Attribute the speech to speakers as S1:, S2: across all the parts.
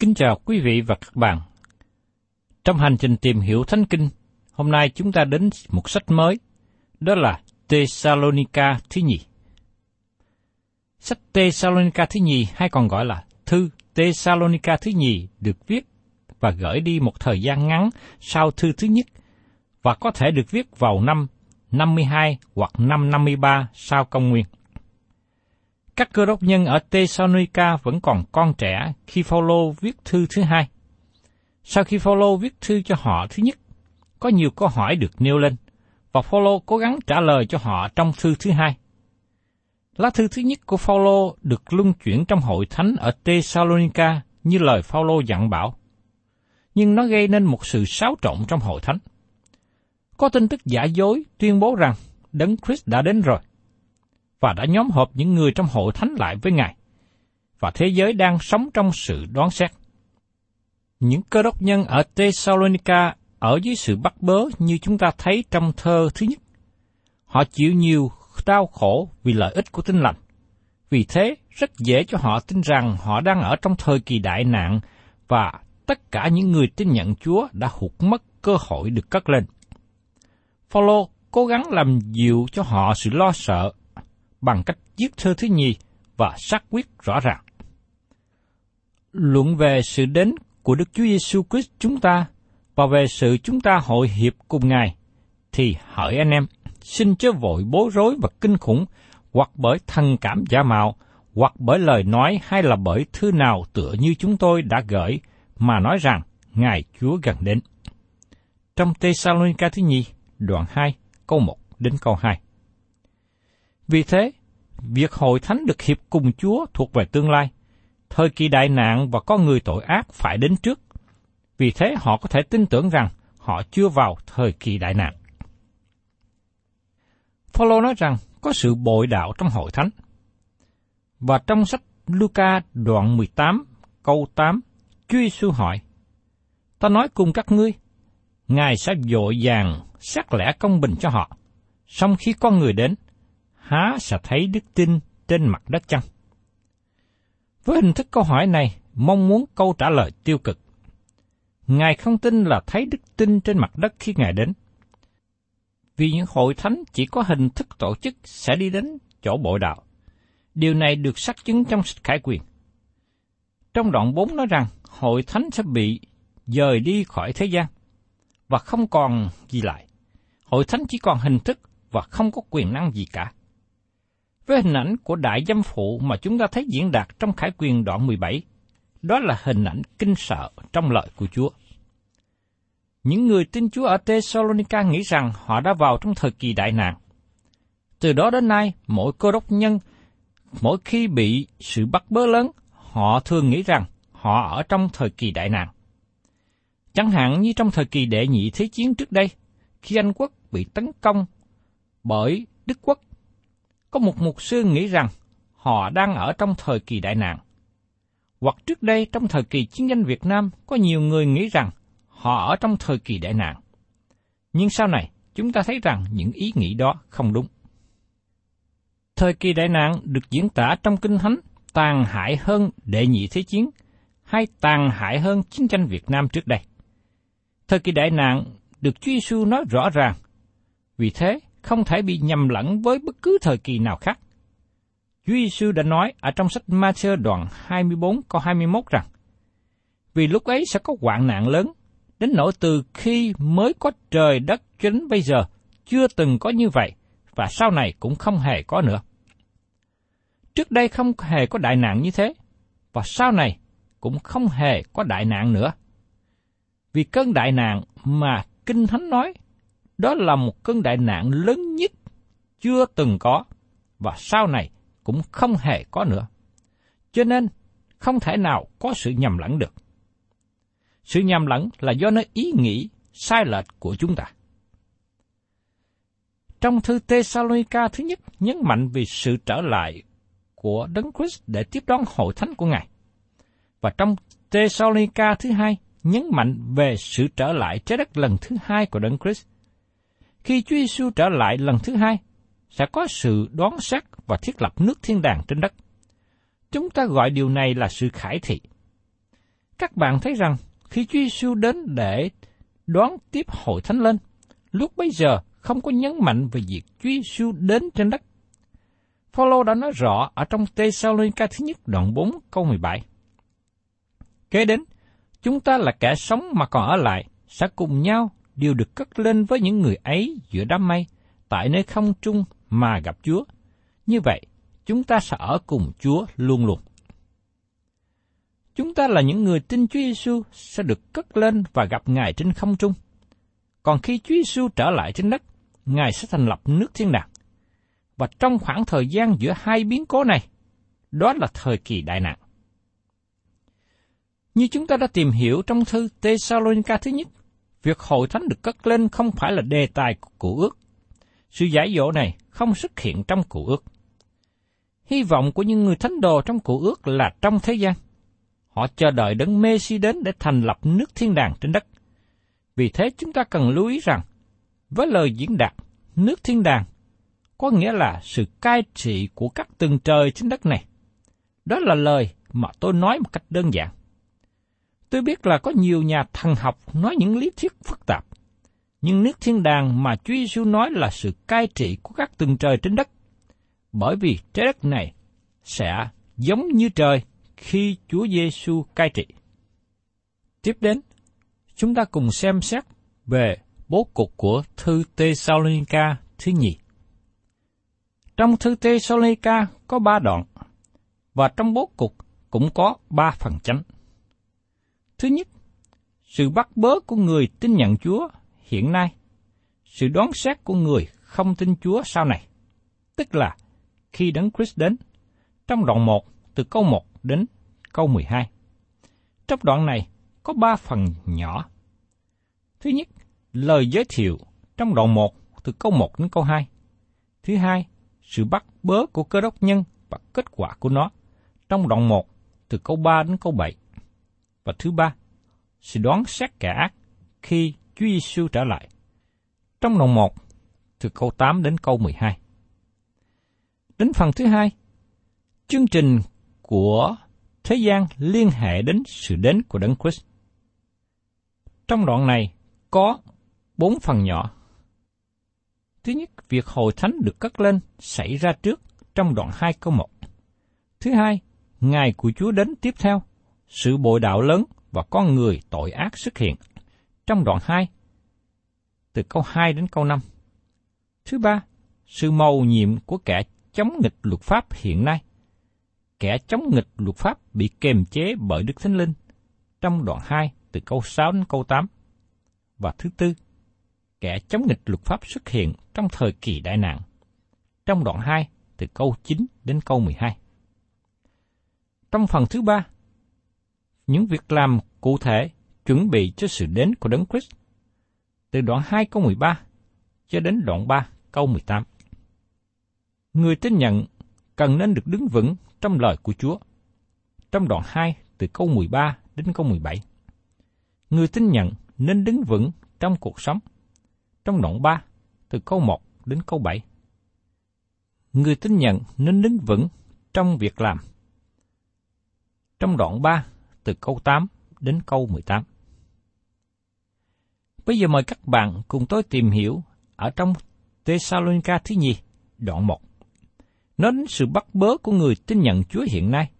S1: Kính chào quý vị và các bạn. Trong hành trình tìm hiểu Thánh Kinh, hôm nay chúng ta đến một sách mới, đó là Thessalonica thứ nhì. Sách Thessalonica thứ nhì hay còn gọi là Thư Thessalonica thứ nhì được viết và gửi đi một thời gian ngắn sau thư thứ nhất và có thể được viết vào năm 52 hoặc năm 53 sau công nguyên. Các cơ đốc nhân ở Thessalonica vẫn còn con trẻ khi Phaolô viết thư thứ hai. Sau khi Phaolô viết thư cho họ thứ nhất, có nhiều câu hỏi được nêu lên, và Phaolô cố gắng trả lời cho họ trong thư thứ hai. Lá thư thứ nhất của Phaolô được luân chuyển trong hội thánh ở Thessalonica như lời Phaolô dặn bảo. Nhưng nó gây nên một sự xáo trộn trong hội thánh. Có tin tức giả dối tuyên bố rằng Đấng Christ đã đến rồi và đã nhóm họp những người trong hội thánh lại với Ngài. Và thế giới đang sống trong sự đoán xét. Những cơ đốc nhân ở Thessalonica ở dưới sự bắt bớ như chúng ta thấy trong thơ thứ nhất. Họ chịu nhiều đau khổ vì lợi ích của tinh lành. Vì thế, rất dễ cho họ tin rằng họ đang ở trong thời kỳ đại nạn và tất cả những người tin nhận Chúa đã hụt mất cơ hội được cất lên. Phaolô cố gắng làm dịu cho họ sự lo sợ bằng cách viết thơ thứ nhì và xác quyết rõ ràng. Luận về sự đến của Đức Chúa Giêsu Christ chúng ta và về sự chúng ta hội hiệp cùng Ngài, thì hỡi anh em, xin chớ vội bối rối và kinh khủng, hoặc bởi thân cảm giả mạo, hoặc bởi lời nói hay là bởi thư nào tựa như chúng tôi đã gửi mà nói rằng Ngài Chúa gần đến. Trong tê sa thứ nhì, đoạn 2, câu 1 đến câu 2. Vì thế, việc hội thánh được hiệp cùng Chúa thuộc về tương lai. Thời kỳ đại nạn và có người tội ác phải đến trước. Vì thế họ có thể tin tưởng rằng họ chưa vào thời kỳ đại nạn. Phaolô nói rằng có sự bội đạo trong hội thánh. Và trong sách Luca đoạn 18 câu 8, Chúa Giêsu hỏi: Ta nói cùng các ngươi, Ngài sẽ dội dàng xét lẽ công bình cho họ. song khi con người đến, há sẽ thấy đức tin trên mặt đất chăng? Với hình thức câu hỏi này, mong muốn câu trả lời tiêu cực. Ngài không tin là thấy đức tin trên mặt đất khi Ngài đến. Vì những hội thánh chỉ có hình thức tổ chức sẽ đi đến chỗ bội đạo. Điều này được xác chứng trong sách khải quyền. Trong đoạn 4 nói rằng hội thánh sẽ bị dời đi khỏi thế gian, và không còn gì lại. Hội thánh chỉ còn hình thức và không có quyền năng gì cả. Với hình ảnh của đại giám phụ mà chúng ta thấy diễn đạt trong Khải quyền đoạn 17, đó là hình ảnh kinh sợ trong lời của Chúa. Những người tin Chúa ở Thessalonica nghĩ rằng họ đã vào trong thời kỳ đại nạn. Từ đó đến nay, mỗi cơ đốc nhân, mỗi khi bị sự bắt bớ lớn, họ thường nghĩ rằng họ ở trong thời kỳ đại nạn. Chẳng hạn như trong thời kỳ đệ nhị thế chiến trước đây, khi Anh quốc bị tấn công bởi Đức quốc, có một mục sư nghĩ rằng họ đang ở trong thời kỳ đại nạn. Hoặc trước đây trong thời kỳ chiến tranh Việt Nam có nhiều người nghĩ rằng họ ở trong thời kỳ đại nạn. Nhưng sau này, chúng ta thấy rằng những ý nghĩ đó không đúng. Thời kỳ đại nạn được diễn tả trong Kinh Thánh tàn hại hơn đệ nhị thế chiến hay tàn hại hơn chiến tranh Việt Nam trước đây. Thời kỳ đại nạn được Chúa Giêsu nói rõ ràng, vì thế không thể bị nhầm lẫn với bất cứ thời kỳ nào khác. Chúa Giêsu đã nói ở trong sách Matthew đoạn 24 câu 21 rằng, vì lúc ấy sẽ có hoạn nạn lớn, đến nỗi từ khi mới có trời đất chính bây giờ chưa từng có như vậy và sau này cũng không hề có nữa. Trước đây không hề có đại nạn như thế và sau này cũng không hề có đại nạn nữa. Vì cơn đại nạn mà Kinh Thánh nói, đó là một cơn đại nạn lớn nhất chưa từng có và sau này cũng không hề có nữa. Cho nên, không thể nào có sự nhầm lẫn được. Sự nhầm lẫn là do nơi ý nghĩ sai lệch của chúng ta. Trong thư Thessalonica thứ nhất nhấn mạnh về sự trở lại của Đấng Christ để tiếp đón hội thánh của Ngài. Và trong Thessalonica thứ hai nhấn mạnh về sự trở lại trái đất lần thứ hai của Đấng Christ. Khi Chúa Giêsu trở lại lần thứ hai, sẽ có sự đoán xét và thiết lập nước thiên đàng trên đất. Chúng ta gọi điều này là sự khải thị. Các bạn thấy rằng khi Chúa Giêsu đến để đoán tiếp hội thánh lên, lúc bấy giờ không có nhấn mạnh về việc Chúa Giêsu đến trên đất. Phaolô đã nói rõ ở trong Tê-salonica thứ nhất đoạn 4 câu 17. Kế đến, chúng ta là kẻ sống mà còn ở lại, sẽ cùng nhau đều được cất lên với những người ấy giữa đám mây, tại nơi không trung mà gặp Chúa. Như vậy, chúng ta sẽ ở cùng Chúa luôn luôn. Chúng ta là những người tin Chúa Giêsu sẽ được cất lên và gặp Ngài trên không trung. Còn khi Chúa Giêsu trở lại trên đất, Ngài sẽ thành lập nước thiên đàng. Và trong khoảng thời gian giữa hai biến cố này, đó là thời kỳ đại nạn. Như chúng ta đã tìm hiểu trong thư Thessalonica thứ nhất, việc hội thánh được cất lên không phải là đề tài của cụ ước. Sự giải dỗ này không xuất hiện trong cụ ước. Hy vọng của những người thánh đồ trong cụ ước là trong thế gian. Họ chờ đợi đấng Messi đến để thành lập nước thiên đàng trên đất. Vì thế chúng ta cần lưu ý rằng, với lời diễn đạt, nước thiên đàng có nghĩa là sự cai trị của các tầng trời trên đất này. Đó là lời mà tôi nói một cách đơn giản. Tôi biết là có nhiều nhà thần học nói những lý thuyết phức tạp, nhưng nước thiên đàng mà Chúa Giêsu nói là sự cai trị của các tầng trời trên đất, bởi vì trái đất này sẽ giống như trời khi Chúa Giêsu cai trị. Tiếp đến, chúng ta cùng xem xét về bố cục của thư Thessalonica thứ nhì. Trong thư Thessalonica có ba đoạn, và trong bố cục cũng có ba phần chánh. Thứ nhất, sự bắt bớ của người tin nhận Chúa hiện nay, sự đoán xét của người không tin Chúa sau này, tức là khi đấng Christ đến, trong đoạn 1 từ câu 1 đến câu 12. Trong đoạn này có ba phần nhỏ. Thứ nhất, lời giới thiệu trong đoạn 1 từ câu 1 đến câu 2. Thứ hai, sự bắt bớ của cơ đốc nhân và kết quả của nó trong đoạn 1 từ câu 3 đến câu 7. Và thứ ba, sự đoán xét kẻ ác khi Chúa Giêsu trở lại. Trong đoạn 1 từ câu 8 đến câu 12. Đến phần thứ hai, chương trình của thế gian liên hệ đến sự đến của Đấng Christ. Trong đoạn này có bốn phần nhỏ. Thứ nhất, việc hội thánh được cất lên xảy ra trước trong đoạn 2 câu 1. Thứ hai, ngày của Chúa đến tiếp theo, sự bội đạo lớn và con người tội ác xuất hiện trong đoạn 2, từ câu 2 đến câu 5. Thứ ba, sự mầu nhiệm của kẻ chống nghịch luật pháp hiện nay. Kẻ chống nghịch luật pháp bị kềm chế bởi Đức Thánh Linh trong đoạn 2 từ câu 6 đến câu 8. Và thứ tư, kẻ chống nghịch luật pháp xuất hiện trong thời kỳ đại nạn. Trong đoạn 2 từ câu 9 đến câu 12. Trong phần thứ ba, những việc làm cụ thể chuẩn bị cho sự đến của Đấng Christ từ đoạn 2 câu 13 cho đến đoạn 3 câu 18. Người tin nhận cần nên được đứng vững trong lời của Chúa. Trong đoạn 2 từ câu 13 đến câu 17. Người tin nhận nên đứng vững trong cuộc sống. Trong đoạn 3 từ câu 1 đến câu 7. Người tin nhận nên đứng vững trong việc làm. Trong đoạn 3 từ câu 8 đến câu 18. Bây giờ mời các bạn cùng tôi tìm hiểu ở trong Thessalonica thứ nhì, đoạn 1. Nói đến sự bắt bớ của người tin nhận Chúa hiện nay,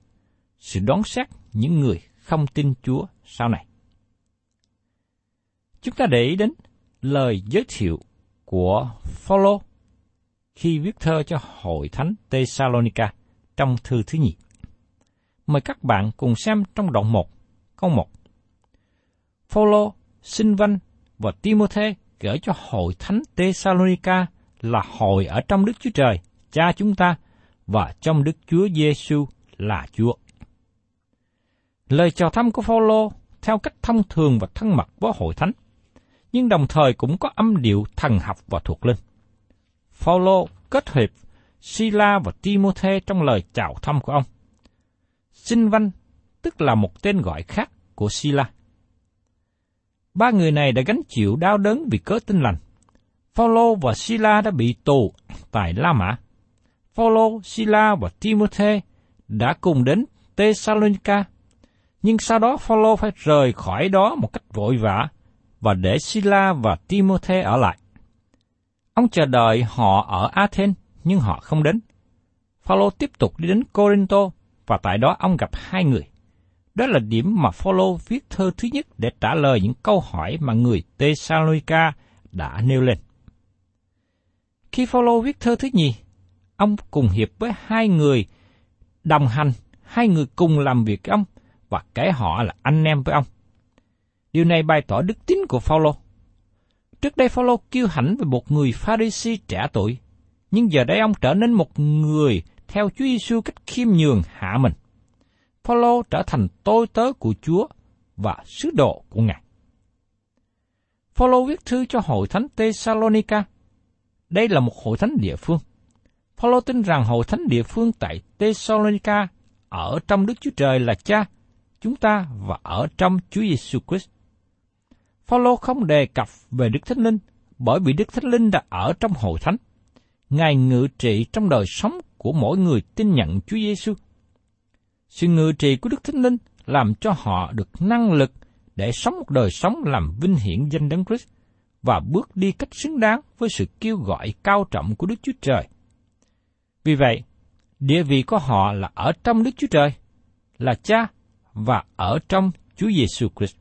S1: sự đón xét những người không tin Chúa sau này. Chúng ta để ý đến lời giới thiệu của Phaolô khi viết thơ cho hội thánh Thessalonica trong thư thứ nhì. Mời các bạn cùng xem trong đoạn 1, câu 1. Phaolô xin vanh và Timôthê gửi cho hội thánh Thessalonica là hội ở trong Đức Chúa Trời, Cha chúng ta, và trong Đức Chúa Giêsu là Chúa. Lời chào thăm của Phaolô theo cách thông thường và thân mật với hội thánh, nhưng đồng thời cũng có âm điệu thần học và thuộc linh. Phaolô kết hợp Sila và Timôthê trong lời chào thăm của ông. Sinh văn tức là một tên gọi khác của Sila. Ba người này đã gánh chịu đau đớn vì cớ tin lành. Phaolô và Sila đã bị tù tại La Mã. Phaolô, Sila và Timothy đã cùng đến Thessalonica, nhưng sau đó Phaolô phải rời khỏi đó một cách vội vã và để Sila và Timothy ở lại. Ông chờ đợi họ ở Athens nhưng họ không đến. Phaolô tiếp tục đi đến Corinto và tại đó ông gặp hai người. Đó là điểm mà Phaolô viết thơ thứ nhất để trả lời những câu hỏi mà người Thessalonica đã nêu lên. Khi Phaolô viết thơ thứ nhì, ông cùng hiệp với hai người đồng hành, hai người cùng làm việc với ông và kể họ là anh em với ông. Điều này bày tỏ đức tính của Phaolô. Trước đây Phaolô kiêu hãnh về một người Pharisee trẻ tuổi, nhưng giờ đây ông trở nên một người theo Chúa Giêsu cách khiêm nhường hạ mình. Phaolô trở thành tôi tớ của Chúa và sứ đồ của Ngài. Phaolô viết thư cho hội thánh Thessalonica. Đây là một hội thánh địa phương. Phaolô tin rằng hội thánh địa phương tại Thessalonica ở trong Đức Chúa Trời là Cha, chúng ta và ở trong Chúa Giêsu Christ. Phaolô không đề cập về Đức Thánh Linh bởi vì Đức Thánh Linh đã ở trong hội thánh. Ngài ngự trị trong đời sống của mỗi người tin nhận Chúa Giêsu. Sự ngự trị của Đức Thánh Linh làm cho họ được năng lực để sống một đời sống làm vinh hiển danh Đấng Christ và bước đi cách xứng đáng với sự kêu gọi cao trọng của Đức Chúa Trời. Vì vậy, địa vị của họ là ở trong Đức Chúa Trời, là Cha và ở trong Chúa Giêsu Christ.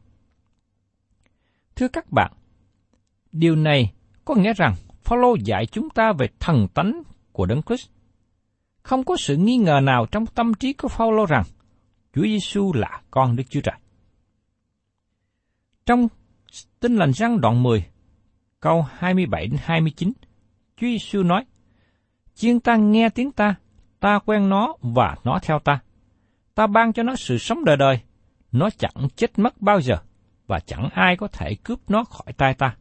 S1: Thưa các bạn, điều này có nghĩa rằng Phaolô dạy chúng ta về thần tánh của Đấng Christ. Không có sự nghi ngờ nào trong tâm trí của Phaolô rằng Chúa Giêsu là con Đức Chúa Trời. Trong Tin lành răng đoạn 10, câu 27 đến 29, Chúa Giêsu nói: Chiên ta nghe tiếng ta, ta quen nó và nó theo ta. Ta ban cho nó sự sống đời đời, nó chẳng chết mất bao giờ, và chẳng ai có thể cướp nó khỏi tay ta.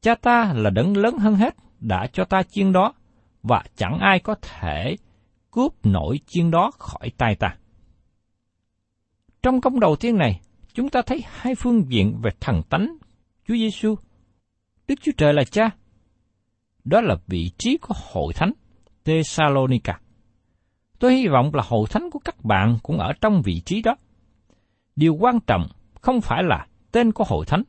S1: Cha ta là đấng lớn hơn hết, đã cho ta chiên đó, và chẳng ai có thể cướp nổi chiên đó khỏi tay ta. Trong công đầu tiên này, chúng ta thấy hai phương diện về thần tánh Chúa Giêsu. Đức Chúa Trời là Cha. Đó là vị trí của hội thánh Thessalonica. Tôi hy vọng là hội thánh của các bạn cũng ở trong vị trí đó. Điều quan trọng không phải là tên của hội thánh.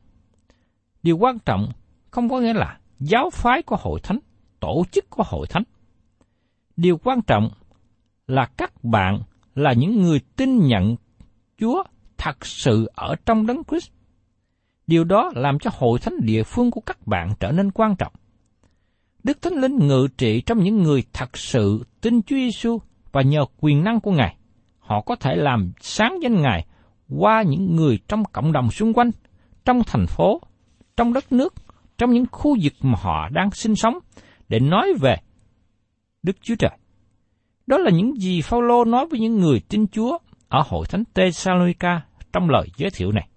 S1: Điều quan trọng không có nghĩa là giáo phái của hội thánh, tổ chức của hội thánh. Điều quan trọng là các bạn là những người tin nhận Chúa thật sự ở trong đấng Christ. Điều đó làm cho hội thánh địa phương của các bạn trở nên quan trọng. Đức Thánh Linh ngự trị trong những người thật sự tin Chúa Giêsu và nhờ quyền năng của Ngài, họ có thể làm sáng danh Ngài qua những người trong cộng đồng xung quanh, trong thành phố, trong đất nước, trong những khu vực mà họ đang sinh sống để nói về Đức Chúa Trời. Đó là những gì Phaolô nói với những người tin Chúa ở hội thánh Tesalonica trong lời giới thiệu này.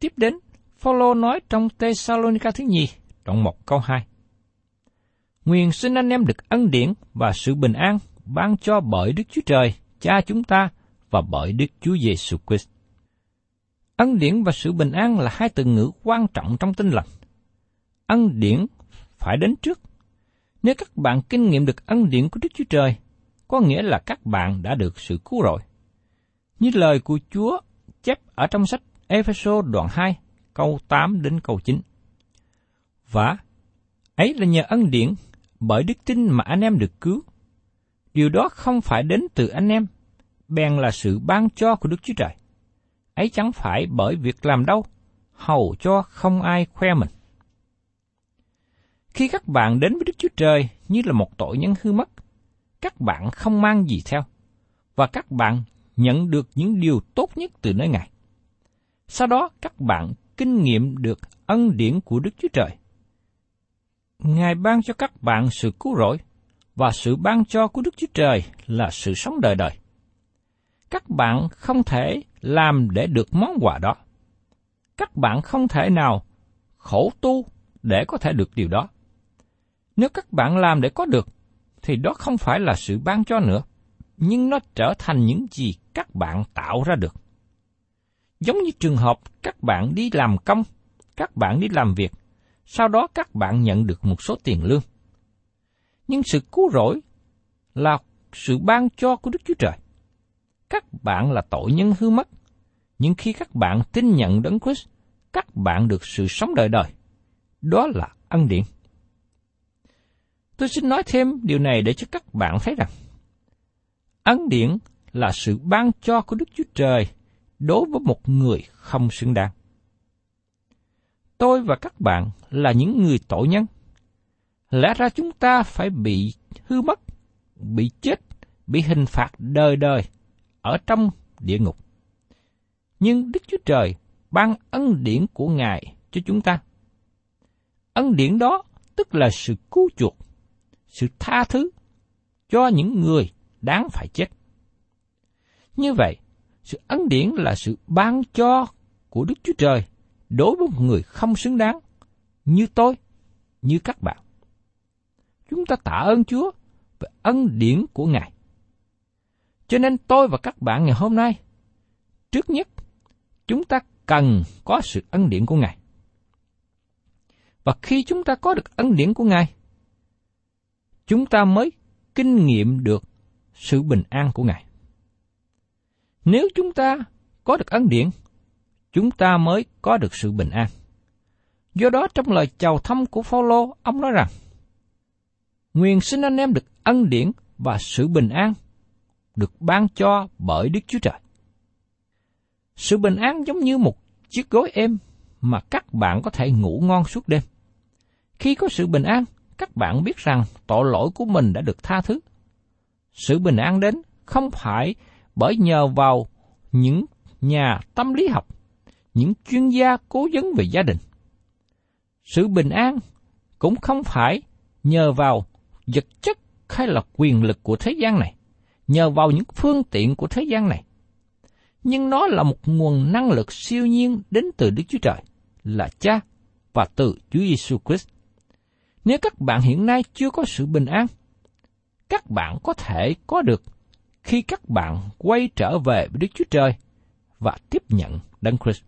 S1: Tiếp đến, Phaolô nói trong Tesalonica thứ nhì, đoạn một câu hai. Nguyện xin anh em được ân điển và sự bình an ban cho bởi Đức Chúa Trời, Cha chúng ta và bởi Đức Chúa Giêsu Christ. Ân điển và sự bình an là hai từ ngữ quan trọng trong tinh lành. Ân điển phải đến trước. Nếu các bạn kinh nghiệm được ân điển của Đức Chúa Trời, có nghĩa là các bạn đã được sự cứu rồi Như lời của Chúa chép ở trong sách Ephesos đoạn 2, câu 8 đến câu 9. Và ấy là nhờ ân điển bởi đức tin mà anh em được cứu. Điều đó không phải đến từ anh em, bèn là sự ban cho của Đức Chúa Trời. Ấy chẳng phải bởi việc làm đâu, hầu cho không ai khoe mình. Khi các bạn đến với Đức Chúa Trời như là một tội nhân hư mất, các bạn không mang gì theo, và các bạn nhận được những điều tốt nhất từ nơi Ngài. Sau đó các bạn kinh nghiệm được ân điển của Đức Chúa Trời. Ngài ban cho các bạn sự cứu rỗi, và sự ban cho của Đức Chúa Trời là sự sống đời đời. Các bạn không thể làm để được món quà đó. Các bạn không thể nào khổ tu để có thể được điều đó. Nếu các bạn làm để có được, thì đó không phải là sự ban cho nữa, nhưng nó trở thành những gì các bạn tạo ra được. Giống như trường hợp các bạn đi làm công, các bạn đi làm việc, sau đó các bạn nhận được một số tiền lương. Nhưng sự cứu rỗi là sự ban cho của Đức Chúa Trời. Các bạn là tội nhân hư mất, nhưng khi các bạn tin nhận Đấng Christ, các bạn được sự sống đời đời. Đó là ân điển. Tôi xin nói thêm điều này để cho các bạn thấy rằng ân điển là sự ban cho của Đức Chúa Trời đối với một người không xứng đáng. Tôi và các bạn là những người tội nhân. Lẽ ra chúng ta phải bị hư mất, bị chết, bị hình phạt đời đời ở trong địa ngục. Nhưng Đức Chúa Trời ban ân điển của Ngài cho chúng ta. Ân điển đó tức là sự cứu chuộc, sự tha thứ cho những người đáng phải chết. Như vậy, sự ân điển là sự ban cho của Đức Chúa Trời đối với một người không xứng đáng, như tôi, như các bạn. Chúng ta tạ ơn Chúa về ân điển của Ngài. Cho nên tôi và các bạn ngày hôm nay, trước nhất, chúng ta cần có sự ân điển của Ngài. Và khi chúng ta có được ân điển của Ngài, chúng ta mới kinh nghiệm được sự bình an của Ngài. Nếu chúng ta có được ân điển, chúng ta mới có được sự bình an. Do đó trong lời chào thăm của Phaolô, ông nói rằng: Nguyện xin anh em được ân điển và sự bình an được ban cho bởi Đức Chúa Trời. Sự bình an giống như một chiếc gối êm mà các bạn có thể ngủ ngon suốt đêm. Khi có sự bình an, các bạn biết rằng tội lỗi của mình đã được tha thứ. Sự bình an đến không phải bởi nhờ vào những nhà tâm lý học, những chuyên gia cố vấn về gia đình. Sự bình an cũng không phải nhờ vào vật chất hay là quyền lực của thế gian này, nhờ vào những phương tiện của thế gian này. Nhưng nó là một nguồn năng lực siêu nhiên đến từ Đức Chúa Trời, là Cha và từ Chúa Giêsu Christ. Nếu các bạn hiện nay chưa có sự bình an, các bạn có thể có được khi các bạn quay trở về với Đức Chúa Trời và tiếp nhận Đấng Christ.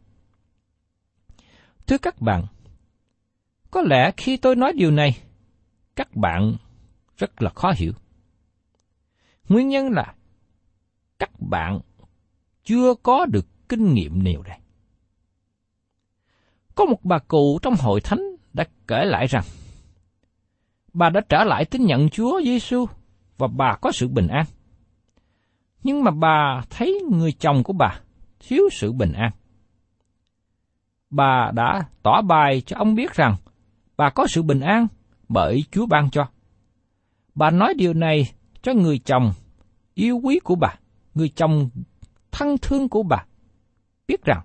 S1: Thưa các bạn, có lẽ khi tôi nói điều này, các bạn rất là khó hiểu. Nguyên nhân là các bạn chưa có được kinh nghiệm nhiều đây. Có một bà cụ trong hội thánh đã kể lại rằng bà đã trở lại tin nhận Chúa Giêsu và bà có sự bình an. Nhưng mà bà thấy người chồng của bà thiếu sự bình an. Bà đã tỏ bài cho ông biết rằng bà có sự bình an bởi Chúa ban cho. Bà nói điều này cho người chồng yêu quý của bà, người chồng thân thương của bà, biết rằng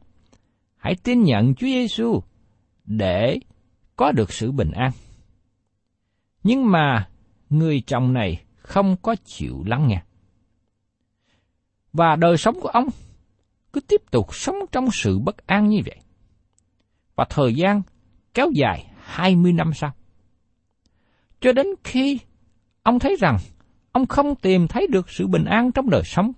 S1: hãy tin nhận Chúa Giêsu để có được sự bình an. Nhưng mà người chồng này không có chịu lắng nghe. Và đời sống của ông cứ tiếp tục sống trong sự bất an như vậy. Và thời gian kéo dài 20 năm sau. Cho đến khi ông thấy rằng ông không tìm thấy được sự bình an trong đời sống.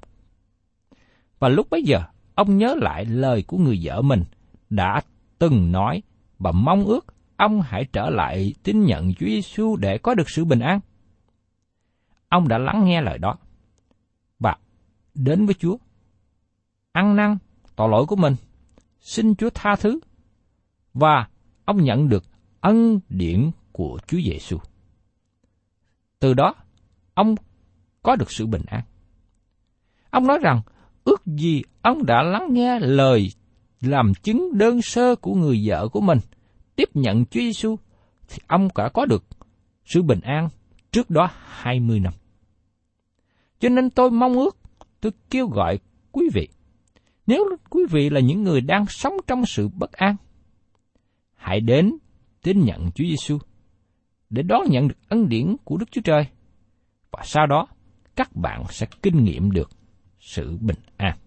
S1: Và lúc bấy giờ, ông nhớ lại lời của người vợ mình đã từng nói và mong ước ông hãy trở lại tin nhận Chúa Giêsu để có được sự bình an. Ông đã lắng nghe lời đó và đến với Chúa. Ăn năn tội lỗi của mình, xin Chúa tha thứ và ông nhận được ân điển của Chúa Giêsu. Từ đó, ông có được sự bình an. Ông nói rằng, ước gì ông đã lắng nghe lời làm chứng đơn sơ của người vợ của mình, tiếp nhận Chúa Giêsu thì ông đã có được sự bình an trước đó 20 năm. Cho nên tôi mong ước, tôi kêu gọi quý vị, nếu quý vị là những người đang sống trong sự bất an, hãy đến tin nhận Chúa Giêsu để đón nhận được ân điển của Đức Chúa Trời. Và sau đó, các bạn sẽ kinh nghiệm được sự bình an.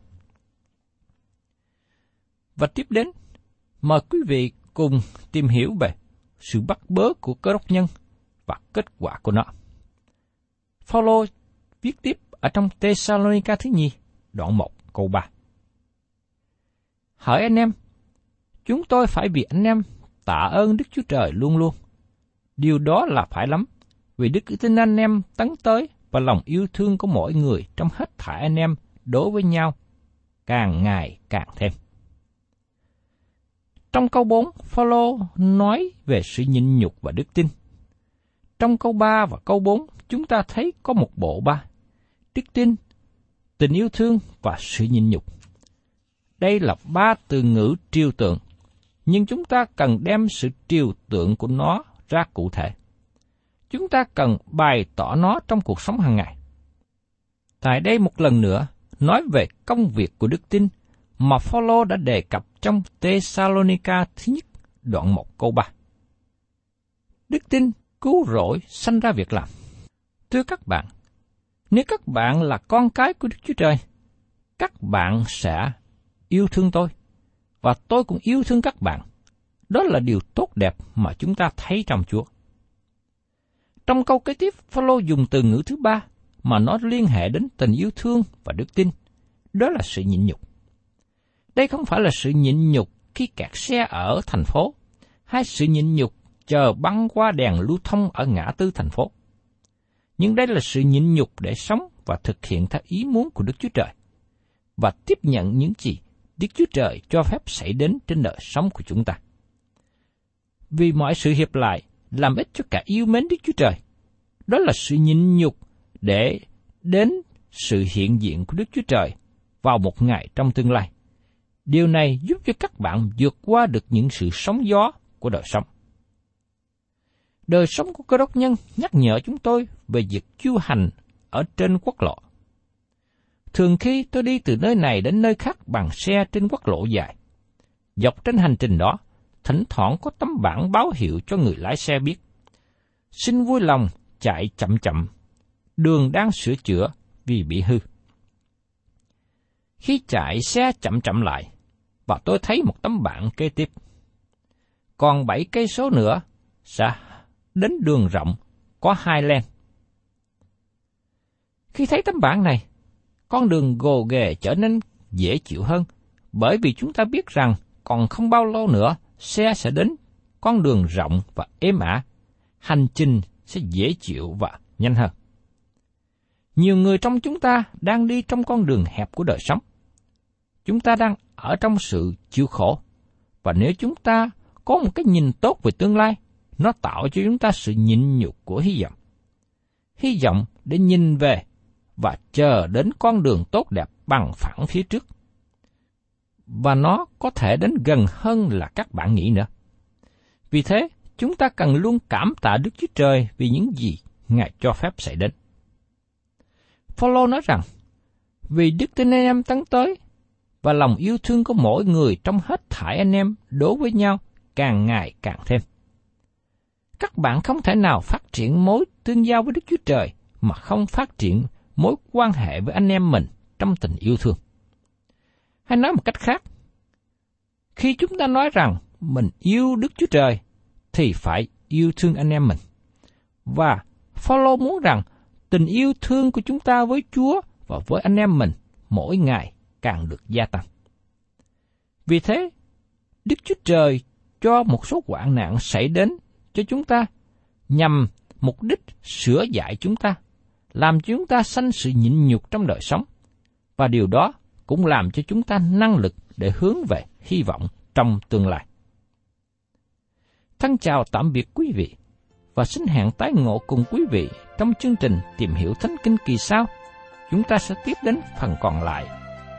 S1: Và tiếp đến, mời quý vị cùng tìm hiểu về sự bắt bớ của cơ đốc nhân và kết quả của nó. Phaolô viết tiếp ở trong Thessalonica thứ nhì, đoạn 1 câu 3. Hỡi anh em, chúng tôi phải vì anh em tạ ơn Đức Chúa Trời luôn luôn. Điều đó là phải lắm, vì Đức tin anh em tấn tới và lòng yêu thương của mỗi người trong hết thảy anh em đối với nhau càng ngày càng thêm. Trong câu 4, Phaolô nói về sự nhịn nhục và đức tin. Trong câu 3 và câu 4, chúng ta thấy có một bộ ba. Đức tin, tình yêu thương và sự nhịn nhục. Đây là ba từ ngữ triều tượng, nhưng chúng ta cần đem sự triều tượng của nó ra cụ thể. Chúng ta cần bày tỏ nó trong cuộc sống hàng ngày. Tại đây một lần nữa, nói về công việc của đức tin mà Phaolô đã đề cập trong Tesalonica thứ nhất, đoạn 1 câu 3. Đức tin cứu rỗi sanh ra việc làm. Thưa các bạn, nếu các bạn là con cái của Đức Chúa Trời, các bạn sẽ yêu thương tôi, và tôi cũng yêu thương các bạn. Đó là điều tốt đẹp mà chúng ta thấy trong Chúa. Trong câu kế tiếp, Phaolô dùng từ ngữ thứ ba mà nó liên hệ đến tình yêu thương và đức tin. Đó là sự nhịn nhục. Đây không phải là sự nhịn nhục khi kẹt xe ở thành phố, hay sự nhịn nhục chờ băng qua đèn lưu thông ở ngã tư thành phố. Nhưng đây là sự nhịn nhục để sống và thực hiện theo ý muốn của Đức Chúa Trời, và tiếp nhận những gì Đức Chúa Trời cho phép xảy đến trên đời sống của chúng ta. Vì mọi sự hiệp lại làm ích cho cả yêu mến Đức Chúa Trời. Đó là sự nhịn nhục để đến sự hiện diện của Đức Chúa Trời vào một ngày trong tương lai. Điều này giúp cho các bạn vượt qua được những sự sóng gió của đời sống. Đời sống của cơ đốc nhân nhắc nhở chúng tôi về việc chu hành ở trên quốc lộ. Thường khi tôi đi từ nơi này đến nơi khác bằng xe trên quốc lộ dài. Dọc trên hành trình đó, thỉnh thoảng có tấm bảng báo hiệu cho người lái xe biết. Xin vui lòng chạy chậm chậm, đường đang sửa chữa vì bị hư. Khi chạy xe chậm chậm lại, và tôi thấy một tấm bảng kế tiếp. Còn bảy cây số nữa sẽ đến đường rộng có hai len. Khi thấy tấm bảng này, con đường gồ ghề trở nên dễ chịu hơn, bởi vì chúng ta biết rằng còn không bao lâu nữa xe sẽ đến con đường rộng và êm ả, hành trình sẽ dễ chịu và nhanh hơn. Nhiều người trong chúng ta đang đi trong con đường hẹp của đời sống. Chúng ta đang ở trong sự chịu khổ, và nếu chúng ta có một cái nhìn tốt về tương lai, nó tạo cho chúng ta sự nhịn nhục của hy vọng. Hy vọng để nhìn về và chờ đến con đường tốt đẹp bằng phẳng phía trước. và nó có thể đến gần hơn là các bạn nghĩ nữa. Vì thế, chúng ta cần luôn cảm tạ Đức Chúa Trời vì những gì Ngài cho phép xảy đến. Phaolô nói rằng, vì đức tin anh em tấn tới và lòng yêu thương của mỗi người trong hết thải anh em đối với nhau càng ngày càng thêm. Các bạn không thể nào phát triển mối tương giao với Đức Chúa Trời mà không phát triển mối quan hệ với anh em mình trong tình yêu thương. Hay nói một cách khác, khi chúng ta nói rằng mình yêu Đức Chúa Trời thì phải yêu thương anh em mình. Và Phaolô muốn rằng tình yêu thương của chúng ta với Chúa và với anh em mình mỗi ngày càng được gia tăng. Vì thế, Đức Chúa Trời cho một số hoạn nạn xảy đến cho chúng ta nhằm mục đích sửa dạy chúng ta, làm chúng ta sanh sự nhịn nhục trong đời sống. Và điều đó cũng làm cho chúng ta năng lực để hướng về hy vọng trong tương lai. Thân chào tạm biệt quý vị và xin hẹn tái ngộ cùng quý vị trong chương trình Tìm hiểu Thánh Kinh kỳ sau. Chúng ta sẽ tiếp đến phần còn lại